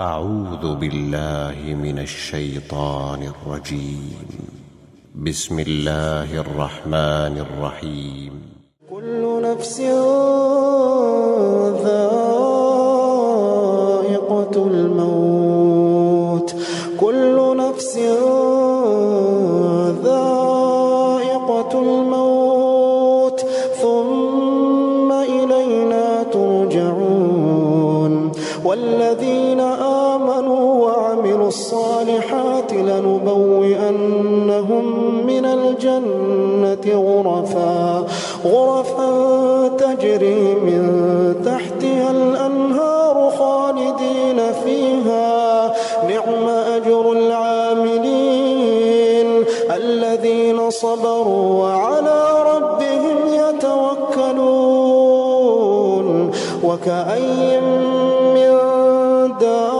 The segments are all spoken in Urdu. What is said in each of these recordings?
أعوذ بالله من الشيطان الرجيم. بسم الله الرحمن الرحيم. كل نفس ذائقة الموت. كل نفس ذائقة والذين آمنوا وعملوا الصالحات لنبوئنهم من الجنة غرفا غرفا تجري من تحتها الأنهار خالدين فيها. نعم أجر العاملين الذين صبروا وعلى ربهم يتوكلون. وكأي من دابة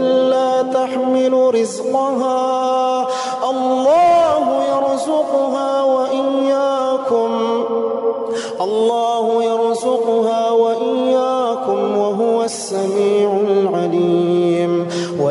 لا تحمل رزقها. الله يرزقها وإياكم. الله يرزقها وإياكم وهو السميع العليم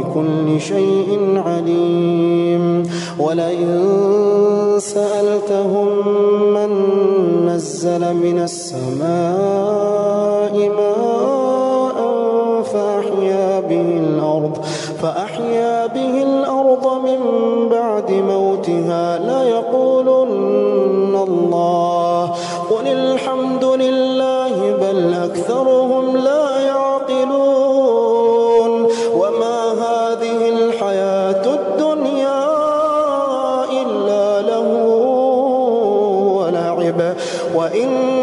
بكل شيء عليم. ولئن سألتهم من نزل من السماء ماء فأحيا به الأرض، فأحيا به الأرض من بعد موتها ليقولن وإن